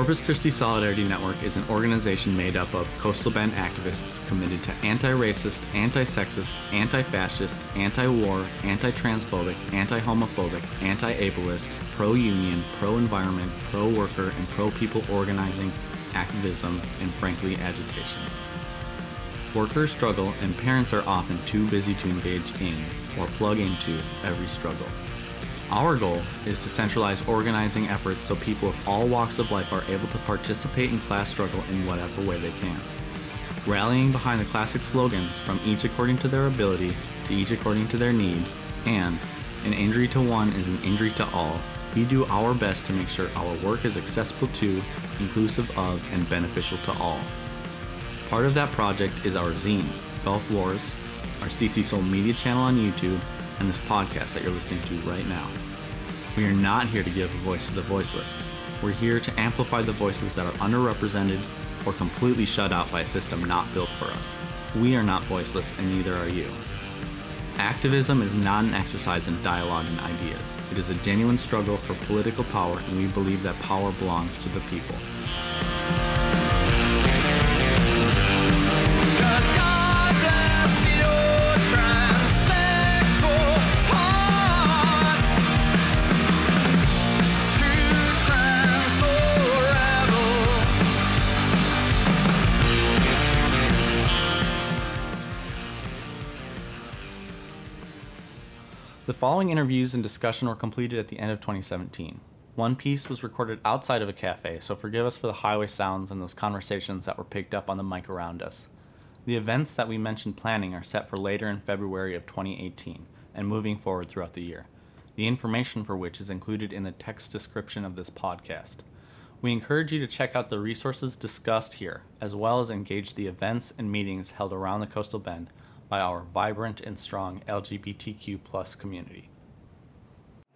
Corpus Christi Solidarity Network is an organization made up of Coastal Bend activists committed to anti racist, anti sexist, anti fascist, anti war, anti transphobic, anti homophobic, anti ableist, pro union, pro environment, pro worker, and pro people organizing, activism, and frankly, agitation. Workers struggle, and parents are often too busy to engage in or plug into every struggle. Our goal is to centralize organizing efforts so people of all walks of life are able to participate in class struggle in whatever way they can. Rallying behind the classic slogans from each according to their ability to each according to their need, and an injury to one is an injury to all, we do our best to make sure our work is accessible to, inclusive of, and beneficial to all. Part of that project is our zine, Gulf Wars, our CCSol media channel on YouTube, and this podcast that you're listening to right now. We are not here to give a voice to the voiceless. We're here to amplify the voices that are underrepresented or completely shut out by a system not built for us. We are not voiceless, and neither are you. Activism is not an exercise in dialogue and ideas. It is a genuine struggle for political power, and we believe that power belongs to the people. Following interviews and discussion were completed at the end of 2017. One piece was recorded outside of a cafe, so forgive us for the highway sounds and those conversations that were picked up on the mic around us. The events that we mentioned planning are set for later in February of 2018 and moving forward throughout the year, the information for which is included in the text description of this podcast. We encourage you to check out the resources discussed here, as well as engage the events and meetings held around the Coastal Bend by our vibrant and strong LGBTQ plus community.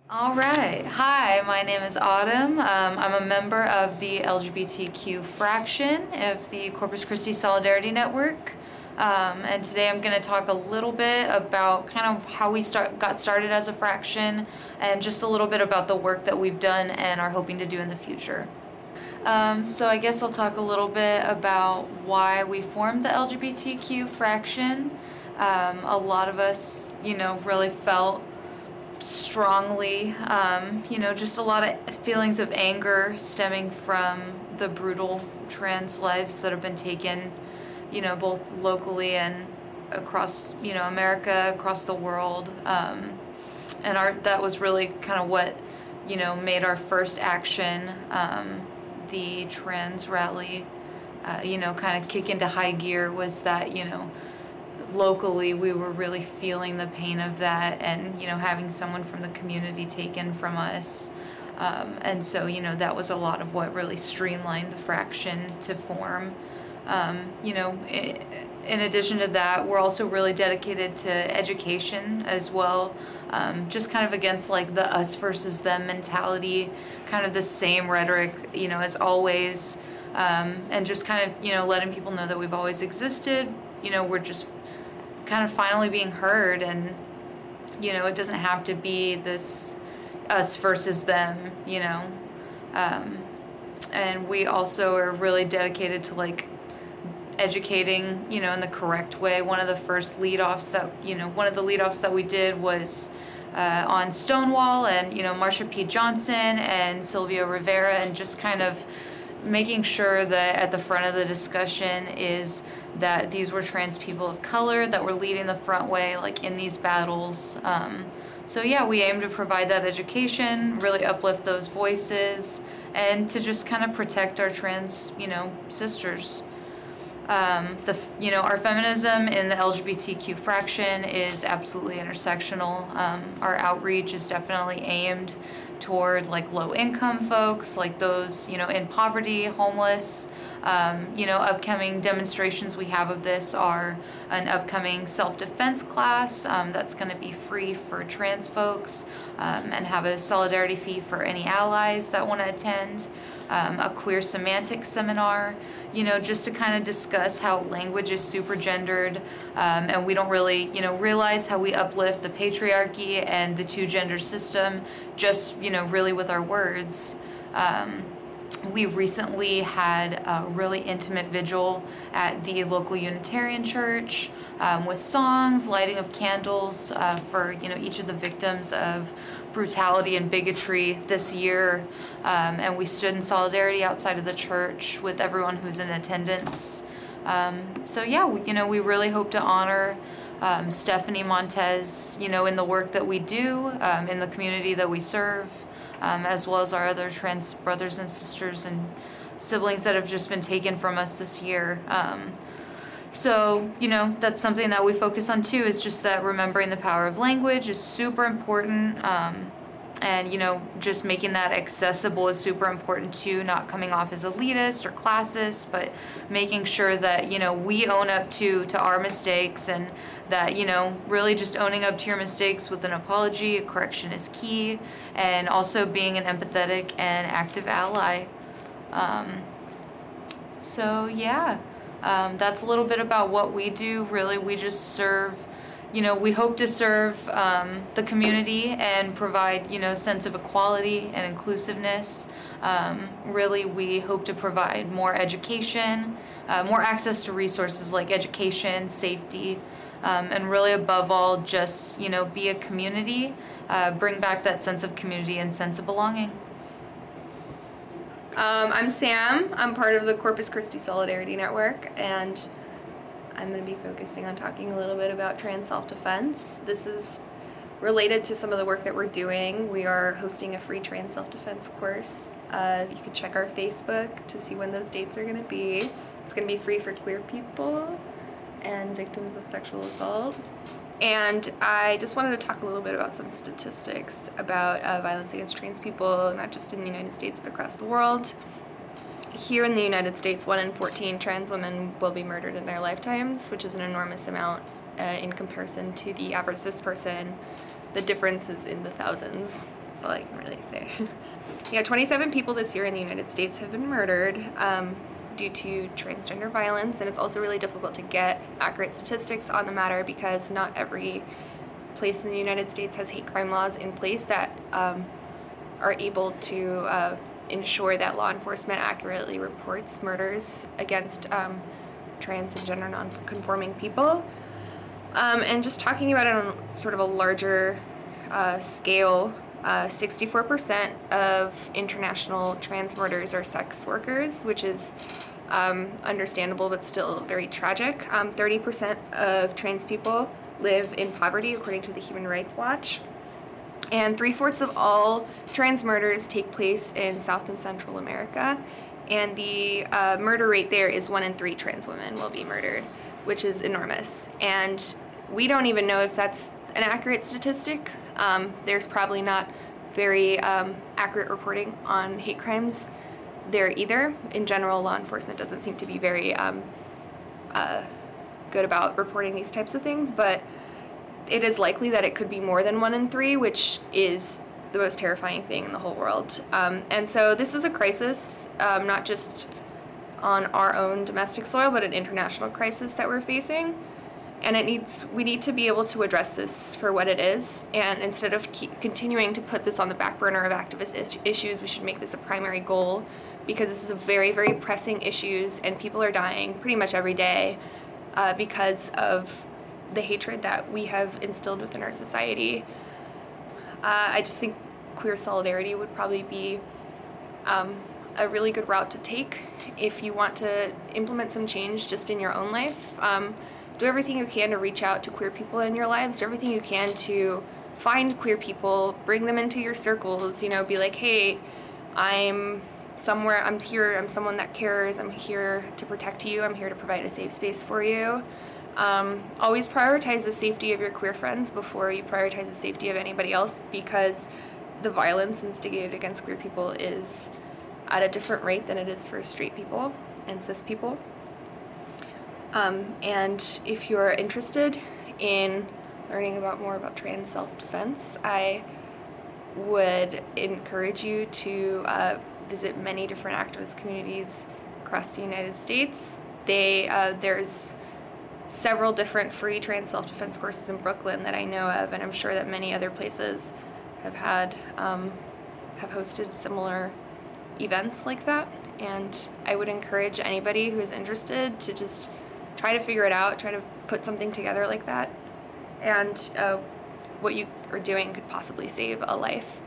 All right. Hi, my name is Autumn. Um, I'm a member of the LGBTQ fraction of the Corpus Christi Solidarity Network. Um, and today I'm going to talk a little bit about kind of how we start got started as a fraction and just a little bit about the work that we've done and are hoping to do in the future. Um, so I guess I'll talk a little bit about why we formed the LGBTQ fraction. Um, a lot of us, you know, really felt strongly, um, you know, just a lot of feelings of anger stemming from the brutal trans lives that have been taken, you know, both locally and across, you know, America, across the world. Um, and our that was really kind of what, you know, made our first action, um, the trans rally, uh, you know, kind of kick into high gear was that, you know, locally we were really feeling the pain of that and you know having someone from the community taken from us. Um, and so you know that was a lot of what really streamlined the fraction to form. Um, you know in addition to that we're also really dedicated to education as well. Um, just kind of against like the us versus them mentality kind of the same rhetoric you know as always. Um, and just kind of you know letting people know that we've always existed. You know we're just kind of finally being heard and you know it doesn't have to be this us versus them you know um, and we also are really dedicated to like educating you know in the correct way one of the first lead offs that you know one of the lead offs that we did was uh, on Stonewall and you know Marsha P. Johnson and Sylvia Rivera and just kind of making sure that at the front of the discussion is that these were trans people of color that were leading the front way, like in these battles. Um, so yeah, we aim to provide that education, really uplift those voices, and to just kind of protect our trans, you know, sisters. Um, the you know our feminism in the LGBTQ fraction is absolutely intersectional. Um, our outreach is definitely aimed toward like low income folks, like those you know in poverty, homeless. Um, you know, upcoming demonstrations we have of this are an upcoming self-defense class um, that's going to be free for trans folks um, and have a solidarity fee for any allies that want to attend. Um, a queer semantics seminar, you know, just to kind of discuss how language is super gendered, um, and we don't really, you know, realize how we uplift the patriarchy and the two gender system just, you know, really with our words. Um, we recently had a really intimate vigil at the local Unitarian church um, with songs, lighting of candles uh, for you know each of the victims of brutality and bigotry this year, um, and we stood in solidarity outside of the church with everyone who's in attendance. Um, so yeah, we, you know we really hope to honor. Um, Stephanie Montez, you know, in the work that we do, um, in the community that we serve, um, as well as our other trans brothers and sisters and siblings that have just been taken from us this year. Um, so, you know, that's something that we focus on too, is just that remembering the power of language is super important. Um, and, you know, just making that accessible is super important too, not coming off as elitist or classist, but making sure that, you know, we own up to, to our mistakes and that, you know, really just owning up to your mistakes with an apology, a correction is key, and also being an empathetic and active ally. Um, so, yeah. Um, that's a little bit about what we do. Really, we just serve. You know, we hope to serve um, the community and provide, you know, sense of equality and inclusiveness. Um, really, we hope to provide more education, uh, more access to resources like education, safety, um, and really above all, just you know, be a community, uh, bring back that sense of community and sense of belonging. Um, I'm Sam. I'm part of the Corpus Christi Solidarity Network, and I'm going to be focusing on talking a little bit about trans self defense. This is related to some of the work that we're doing. We are hosting a free trans self defense course. Uh, you can check our Facebook to see when those dates are going to be. It's going to be free for queer people and victims of sexual assault. And I just wanted to talk a little bit about some statistics about uh, violence against trans people, not just in the United States, but across the world. Here in the United States, 1 in 14 trans women will be murdered in their lifetimes, which is an enormous amount uh, in comparison to the average cis person. The difference is in the thousands. That's all I can really say. yeah, 27 people this year in the United States have been murdered. Um, due to transgender violence, and it's also really difficult to get accurate statistics on the matter because not every place in the United States has hate crime laws in place that um, are able to uh, ensure that law enforcement accurately reports murders against um, trans and gender non-conforming people. Um, and just talking about it on sort of a larger uh, scale, uh, 64% of international trans murders are sex workers, which is um, understandable but still very tragic. Um, 30% of trans people live in poverty, according to the Human Rights Watch. And three fourths of all trans murders take place in South and Central America. And the uh, murder rate there is one in three trans women will be murdered, which is enormous. And we don't even know if that's an accurate statistic. Um, there's probably not very um, accurate reporting on hate crimes there either. In general, law enforcement doesn't seem to be very um, uh, good about reporting these types of things, but it is likely that it could be more than one in three, which is the most terrifying thing in the whole world. Um, and so this is a crisis, um, not just on our own domestic soil, but an international crisis that we're facing and it needs we need to be able to address this for what it is. And instead of continuing to put this on the back burner of activist is- issues we should make this a primary goal. Because this is a very very pressing issues and people are dying pretty much every day uh, because of the hatred that we have instilled within our society. Uh, i just think queer solidarity would probably be um, a really good route to take if you want to implement some change just in your own life. Um, do everything you can to reach out to queer people in your lives. Do everything you can to find queer people, bring them into your circles. You know, be like, hey, I'm somewhere, I'm here, I'm someone that cares, I'm here to protect you, I'm here to provide a safe space for you. Um, always prioritize the safety of your queer friends before you prioritize the safety of anybody else because the violence instigated against queer people is at a different rate than it is for straight people and cis people. Um, and if you're interested in learning about more about trans self-defense, I would encourage you to uh, visit many different activist communities across the United States. They uh, there's several different free trans self-defense courses in Brooklyn that I know of, and I'm sure that many other places have had um, have hosted similar events like that. And I would encourage anybody who is interested to just try to figure it out, try to put something together like that. And uh, what you are doing could possibly save a life.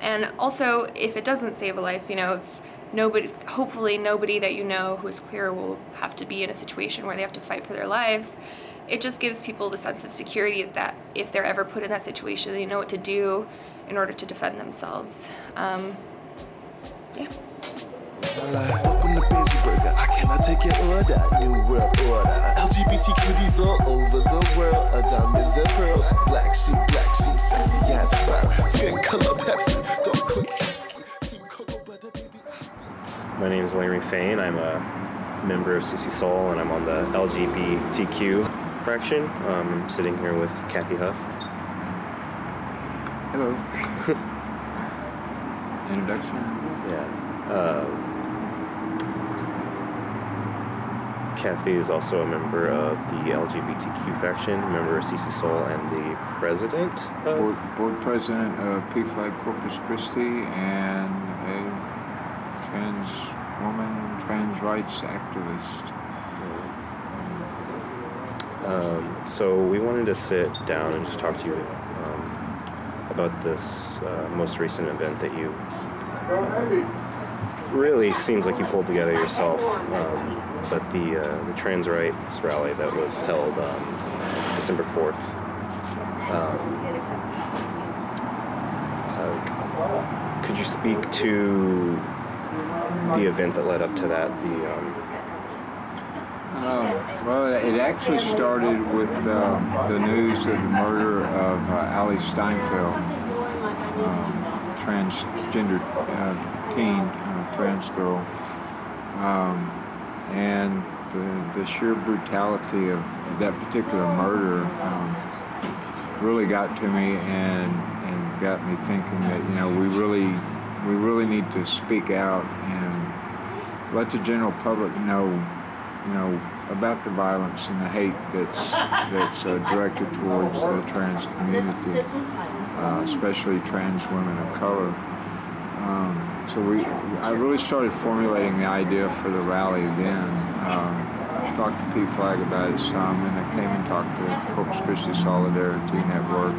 And also, if it doesn't save a life, you know, if nobody, hopefully, nobody that you know who is queer will have to be in a situation where they have to fight for their lives. It just gives people the sense of security that if they're ever put in that situation, they know what to do in order to defend themselves. Um, yeah. Welcome Burger. I cannot take your order. New world order. LGBT cuties all over the world. A diamonds and pearls. Black sheep, black sheep, sexy as pearl. Skin color Pepsi. Don't click. My name is Larry Fain. I'm a member of CCSol and I'm on the LGBTQ fraction. Um, I'm sitting here with Kathy Huff. Hello. Introduction? Yeah. Uh, Kathy is also a member of the LGBTQ faction, member of CCSol, and the president of board, board president of PFLAG Corpus Christi, and a trans woman, trans rights activist. Um, so we wanted to sit down and just talk to you um, about this uh, most recent event that you really seems like you pulled together yourself. Um, but the uh, the trans rights rally that was held um, December fourth. Um, uh, could you speak to the event that led up to that? The um, uh, well, it actually started with uh, the news of the murder of uh, Ali Steinfeld, um, transgender uh, teen, uh, trans girl. Um, and the, the sheer brutality of, that particular murder um, really got to me and and got me thinking that you know we really we really need to speak out and let the general public know you know about the violence and the hate that's that's uh, directed towards the trans community, uh, especially trans women of color. Um, so we, I really started formulating the idea for the rally then. Um, talked to PFLAG about it some, and I came and talked to Corpus Christi Solidarity Network,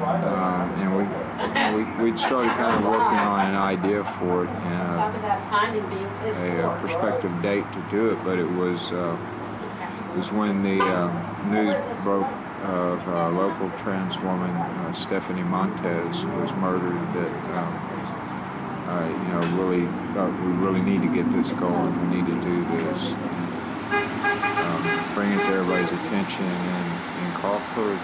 uh, and we, we we'd started kind of working on an idea for it and a, a, prospective date to do it. But it was uh, it was when the uh, news broke of a local trans woman, uh, Stephanie Montez, was murdered that. Um, uh, you know, really thought we really need to get this going. We need to do this. Um, bring it to everybody's attention and, and call for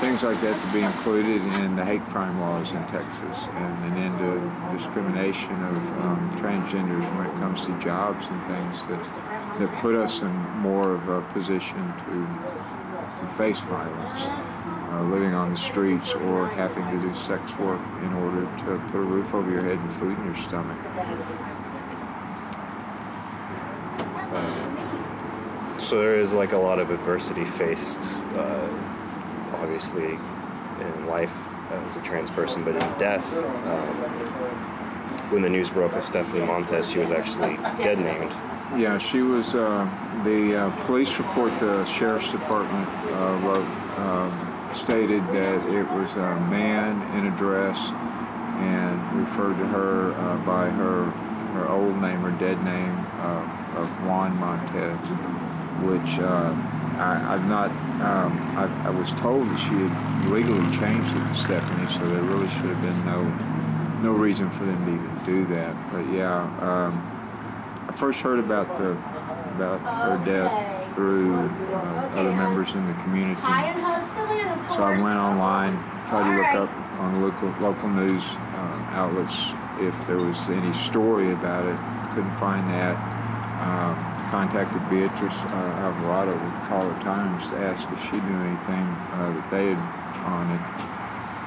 things like that to be included in the hate crime laws in Texas and an end to discrimination of um, transgenders when it comes to jobs and things that, that put us in more of a position to, to face violence uh, living on the streets or having to do sex work in order to put a roof over your head and food in your stomach. Uh, so there is like a lot of adversity faced, uh, obviously, in life as a trans person, but in death. Um, when the news broke of Stephanie Montez, she was actually dead named. Yeah, she was. Uh, the uh, police report the sheriff's department uh, wrote um, stated that it was a man in a dress and referred to her uh, by her her old name, her dead name uh, of Juan Montez, which uh, I, have not. Um, I, I, was told that she had legally changed it to Stephanie, so there really should have been no no reason for them to even do that. But yeah, um, I first heard about the about her death through uh, other members in the community. So I went online, tried to look up on local local news uh, outlets if there was any story about it. Couldn't find that. Um, contacted Beatrice uh, Alvarado with the Caller Times to ask if she knew anything uh, that they had on it.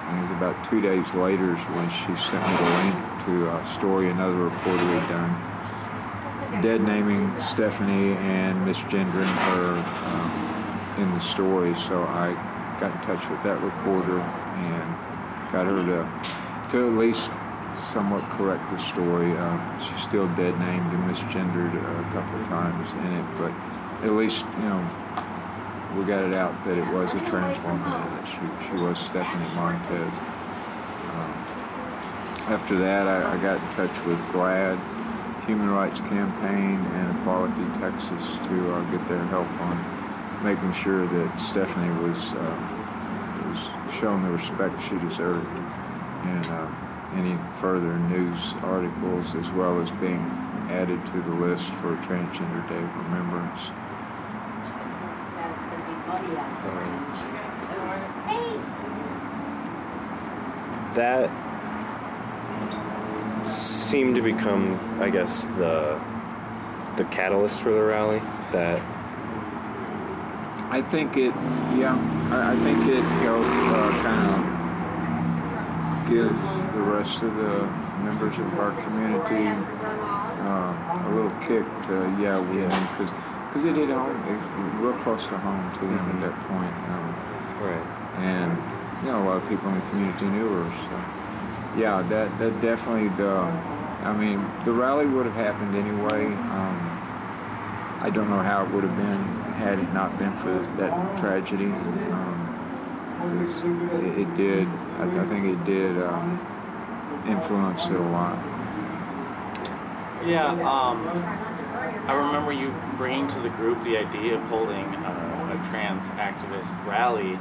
And it was about two days later when she sent me the link to a story another reporter had done dead naming Stephanie and misgendering her um, in the story. So I got in touch with that reporter and got her to to at least somewhat correct the story. Uh, she's still dead named and misgendered a couple of times in it, but at least you know we got it out that it was a trans woman that she, she was Stephanie Montez. Um, after that, I, I, got in touch with GLAAD, Human Rights Campaign, and Equality Texas to uh, get their help on making sure that Stephanie was uh, was shown the respect she deserved, and uh, any further news articles as well as being added to the list for Transgender Day of Remembrance. That seemed to become, I guess, the the catalyst for the rally. That I think it, yeah, I, I think it helped uh, kind of give the rest of the members of our community uh, a little kick to, yeah, we because because it hit home, it, real close to home to them mm-hmm. at that point. Um, right. And you know, a lot of people in the community knew her. So, yeah, that that definitely the. I mean, the rally would have happened anyway. Um, I don't know how it would have been had it not been for that tragedy. Um, it, it, did. I, I, think it did um, influence it a lot. Yeah. Um, I remember you bringing to the group the idea of holding a, a trans activist rally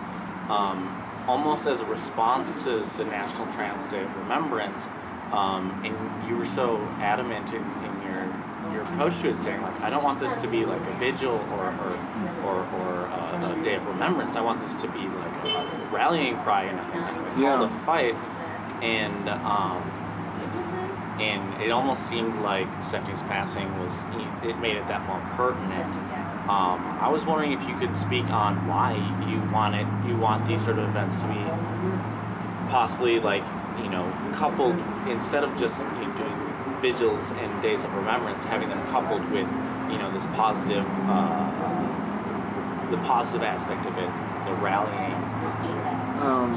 um, almost as a response to the National Trans Day of Remembrance. Um, and you were so adamant in, in approach to it, saying like, I don't want this to be like a vigil or or or, or uh, a day of remembrance. I want this to be like a rallying cry and a, and a call yeah. to fight. And um, and it almost seemed like Stephanie's passing was it made it that more pertinent. Um, I was wondering if you could speak on why you want it, you want these sort of events to be possibly like you know coupled instead of just you know, doing vigils and days of remembrance, having them coupled with you know this positive, uh, the positive aspect of it, the rallying. Um,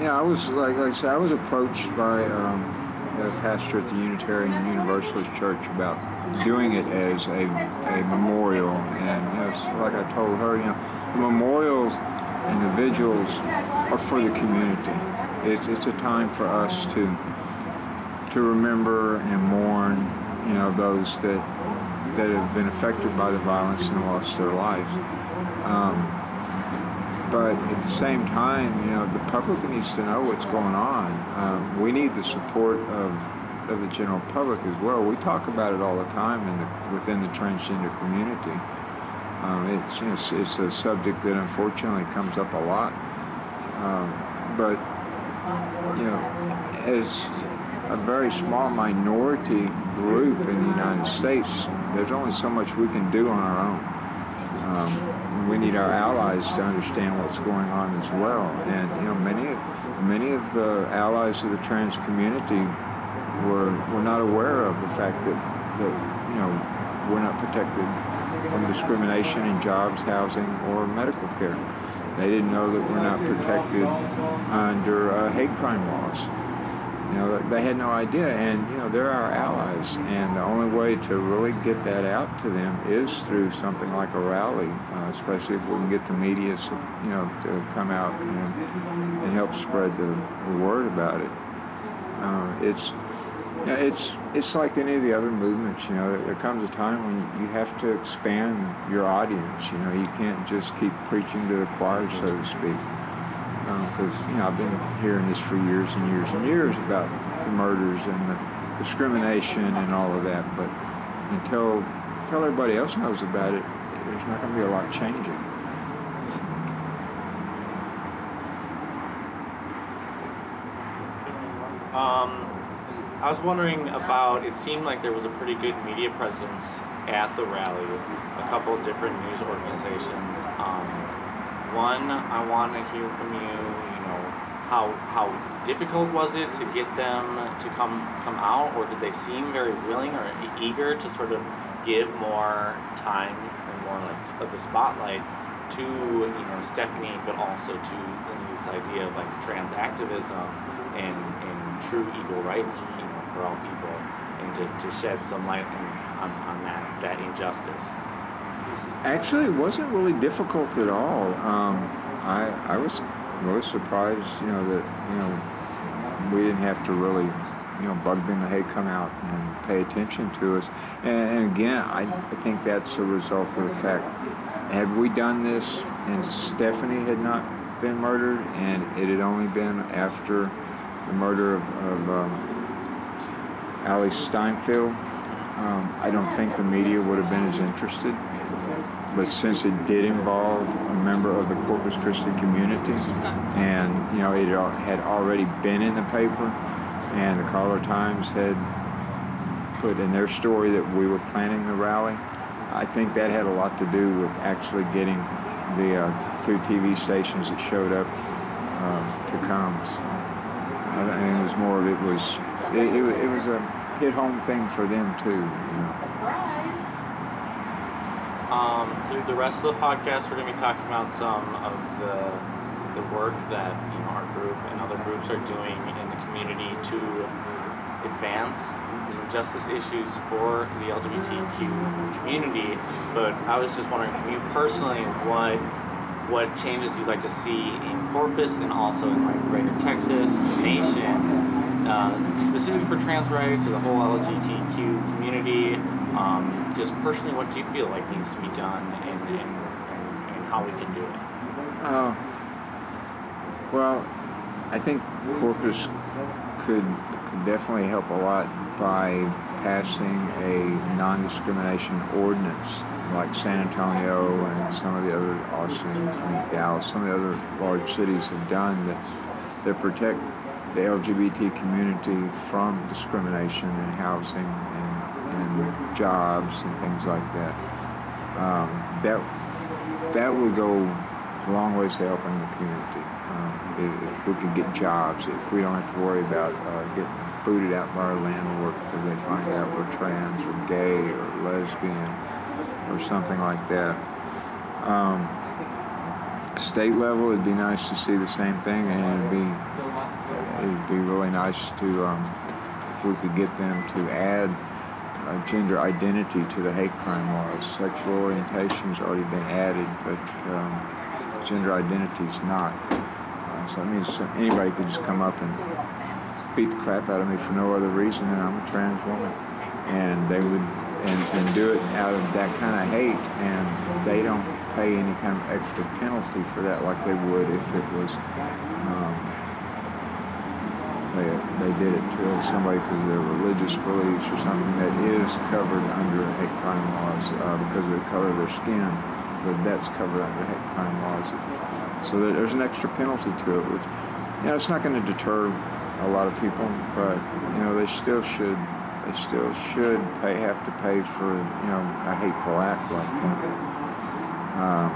yeah, I was like, like I said, I was approached by. Um, the pastor at the Unitarian Universalist Church about doing it as a, a memorial. And you know, like I told her, you know, the memorials and the vigils are for the community. It's, it's a time for us to to remember and mourn, you know, those that that have been affected by the violence and lost their lives. Um, but at the same time, you know, the public needs to know what's going on. Um, we need the support of of the general public as well. We talk about it all the time in the, within the transgender community. Um, it's, you know, it's, a subject that unfortunately comes up a lot. Um, but you know, as a very small minority group in the United States, there's only so much we can do on our own. Um, we need our allies to understand what's going on as well. And you know, many many of the allies of the trans community were were not aware of the fact that that you know we're not protected from discrimination in jobs, housing, or medical care. They didn't know that we're not protected under uh, hate crime laws. You know, they had no idea, and you know, they're our allies, and the only way to really get that out to them is through something like a rally, uh, especially if we can get the media, you know, to come out and, and help spread the, the word about it. Uh, it's it's it's like any of the other movements. You know, there comes a time when you have to expand your audience. You know, you can't just keep preaching to the choir, so to speak because um, you know I've been hearing this for years and years and years about the murders and the discrimination and all of that. But until until everybody else knows about it, there's not going to be a lot changing. Um, I was wondering about. It seemed like there was a pretty good media presence at the rally. A couple different news organizations. Um, one, I want to hear from you. You know, how how difficult was it to get them to come come out, or did they seem very willing or eager to sort of give more time and more like of the spotlight to you know Stephanie, but also to this idea of like trans activism and and true equal rights, you know, for all people and to, to shed some light on, on, on that, that injustice? Actually, it wasn't really difficult at all. Um, I, I was really surprised, you know, that, you know, we didn't have to really, you know, bug them to, hey, come out and pay attention to us. And, and again, I, I think that's a result of the fact, had we done this and Stephanie had not been murdered and it had only been after the murder of, of um, Allie Steinfeld, um, I don't think the media would have been as interested. But since it did involve a member of the Corpus Christi community, and you know it had already been in the paper, and the Caller Times had put in their story that we were planning the rally, I think that had a lot to do with actually getting the uh, two TV stations that showed up um, to come. So, I think it was more of it was it, it, it was a hit home thing for them too. You know. Um, through the rest of the podcast, we're going to be talking about some of the the work that you know our group and other groups are doing in the community to advance justice issues for the LGBTQ community. But I was just wondering from you personally, what what changes you'd like to see in Corpus and also in like Greater Texas, the nation, uh, specifically for trans rights or the whole LGBTQ community. Um, just personally, what do you feel like needs to be done and, and, and, and how we can do it? Uh, well, I think Corpus could could definitely help a lot by passing a non-discrimination ordinance like San Antonio and some of the other Austin, think Dallas, some of the other large cities have done that that protect the LGBT community from discrimination in housing and and jobs and things like that. Um, that that would go a long ways to helping the community. Um, if, we could get jobs, if we don't have to worry about uh, getting booted out by our landlord because they find out we're trans or gay or lesbian or something like that. Um, state level, it'd be nice to see the same thing, and it'd be it'd be really nice to um, if we could get them to add uh, gender identity to the hate crime laws. Sexual orientation's already been added, but um, gender identity is not. Uh, so that means anybody could just come up and beat the crap out of me for no other reason than I'm a trans woman, and they would and, and do it out of that kind of hate, and they don't pay any kind of extra penalty for that like they would if it was. They, they did it to somebody because of their religious beliefs or something that is covered under hate crime laws uh, because of the color of their skin, but that's covered under hate crime laws. So there's an extra penalty to it, which, you know, it's not going to deter a lot of people, but, you know, they still should, they still should pay, have to pay for, you know, a hateful act like that. Um,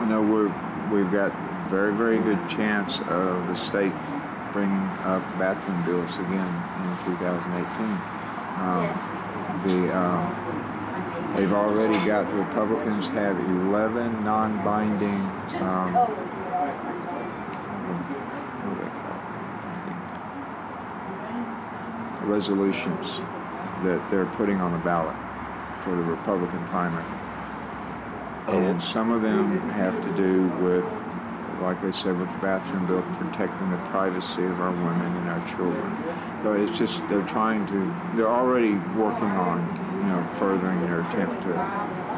I know we're, we've got very, very good chance of the state bringing up bathroom bills again in 2018. Um, the um, they've already got the Republicans have 11 non-binding. Um, resolutions that they're putting on the ballot for the Republican primary. And some of them have to do with like they said with the bathroom bill, protecting the privacy of our women and our children. So it's just they're trying to, they're already working on, you know, furthering their attempt to,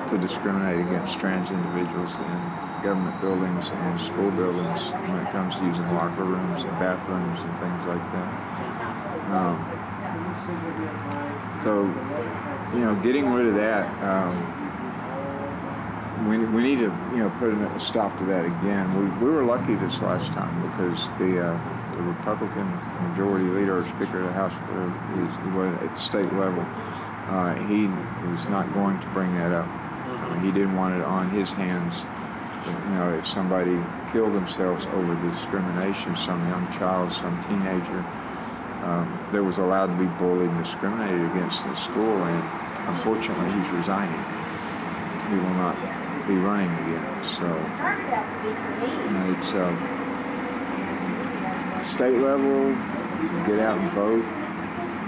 to discriminate against trans individuals in government buildings and school buildings when it comes to using locker rooms and bathrooms and things like that. Um, so, you know, getting rid of that. Um, we, we need to you know put a stop to that again. We, we were lucky this last time because the uh, the Republican majority leader or Speaker of the House uh, he was at the state level. Uh, he was not going to bring that up. I mean, he didn't want it on his hands. You know, if somebody killed themselves over discrimination, some young child, some teenager, um, that was allowed to be bullied and discriminated against in school, and unfortunately, he's resigning. He will not be running again. So it's uh, state level, get out and vote.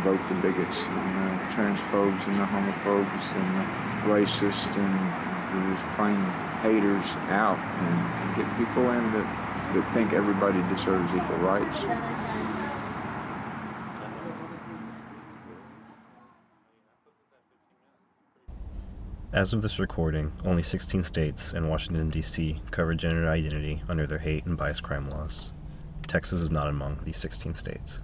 vote the bigots and the transphobes and the homophobes and the racists and these plain haters out and, and get people in that, that think everybody deserves equal rights. As of this recording, only 16 states and Washington, D.C. cover gender identity under their hate and bias crime laws. Texas is not among these 16 states.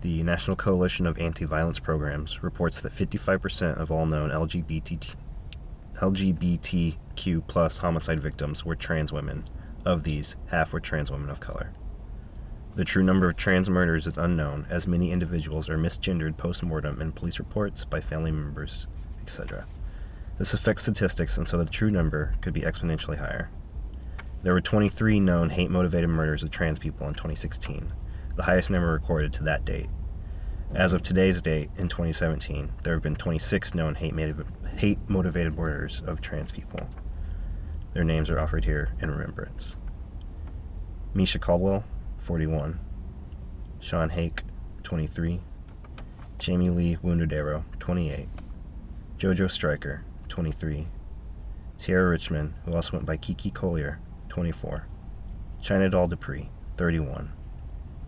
The National Coalition of Anti Violence Programs reports that 55% of all known LGBT, LGBTQ plus homicide victims were trans women. Of these, half were trans women of color. The true number of trans murders is unknown, as many individuals are misgendered post mortem in police reports by family members, etc. This affects statistics, and so the true number could be exponentially higher. There were 23 known hate motivated murders of trans people in 2016, the highest number recorded to that date. As of today's date, in 2017, there have been 26 known hate motivated murders of trans people. Their names are offered here in remembrance Mesha Caldwell, 41, Sean Hake, 23, Jamie Lee Wounded Arrow, 28, JoJo Striker, 23. Sierra Richmond, who also went by Keke Collier, 24. Chyna Doll Dupree, 31.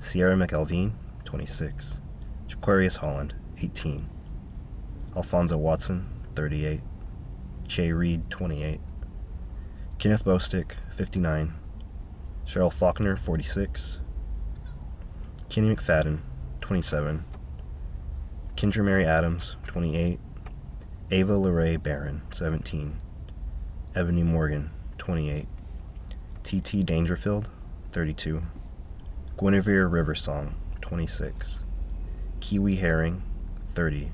Ciara McElveen, 26. Jaquarius Holland, 18. Alfonso Watson, 38. Che Reed, 28. Kenneth Bostick, 59. Cheryl Faulkner, 46. Kenne McFadden, 27. Kendra Mary Adams, 28. Ava Lorraine Barron, 17. Ebony Morgan, 28. T.T. Dangerfield, 32. Guinevere Riversong, 26. Kiwi Herring, 30.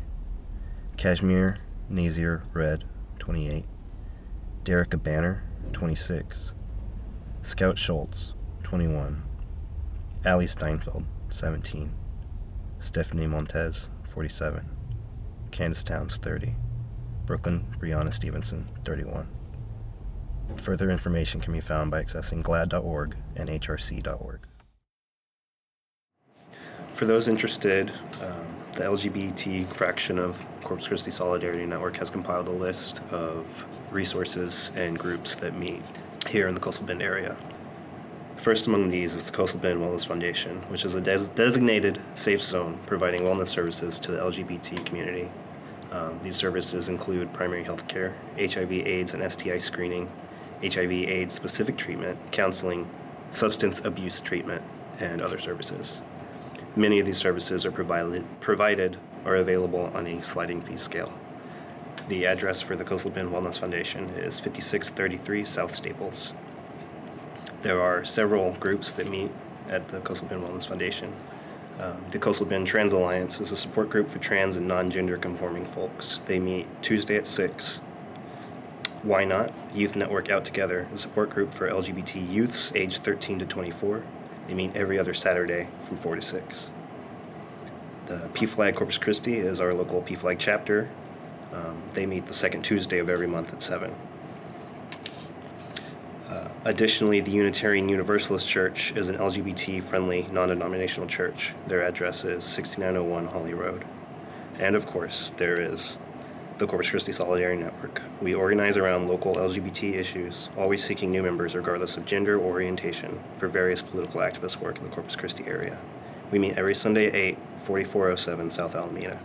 Kashmir Nazir Red, 28. Derek Banner, 26. Scout Schultz, 21. Allie Steinfeld, 17. Stephanie Montez, 47. Candace Towns, 30. Brooklyn Brianna Stevenson, 31. Further information can be found by accessing glaad.org and hrc.org. For those interested, um, the LGBT fraction of Corpus Christi Solidarity Network has compiled a list of resources and groups that meet here in the Coastal Bend area. First among these is the Coastal Bend Wellness Foundation, which is a des- designated safe zone providing wellness services to the LGBT community um, these services include primary health care, HIV, AIDS, and STI screening, HIV, AIDS specific treatment, counseling, substance abuse treatment, and other services. Many of these services are provided, provided or available on a sliding fee scale. The address for the Coastal Bend Wellness Foundation is 5633 South Staples. There are several groups that meet at the Coastal Bend Wellness Foundation. Um, the Coastal Bend Trans Alliance is a support group for trans and non gender conforming folks. They meet Tuesday at 6. Why Not? Youth Network Out Together, a support group for LGBT youths aged 13 to 24. They meet every other Saturday from 4 to 6. The PFLAG Corpus Christi is our local PFLAG chapter. Um, they meet the second Tuesday of every month at 7. Additionally, the Unitarian Universalist Church is an LGBT friendly, non denominational church. Their address is 6901 Holly Road. And of course, there is the Corpus Christi Solidarity Network. We organize around local LGBT issues, always seeking new members regardless of gender or orientation for various political activist work in the Corpus Christi area. We meet every Sunday at 8, 4407 South Alameda.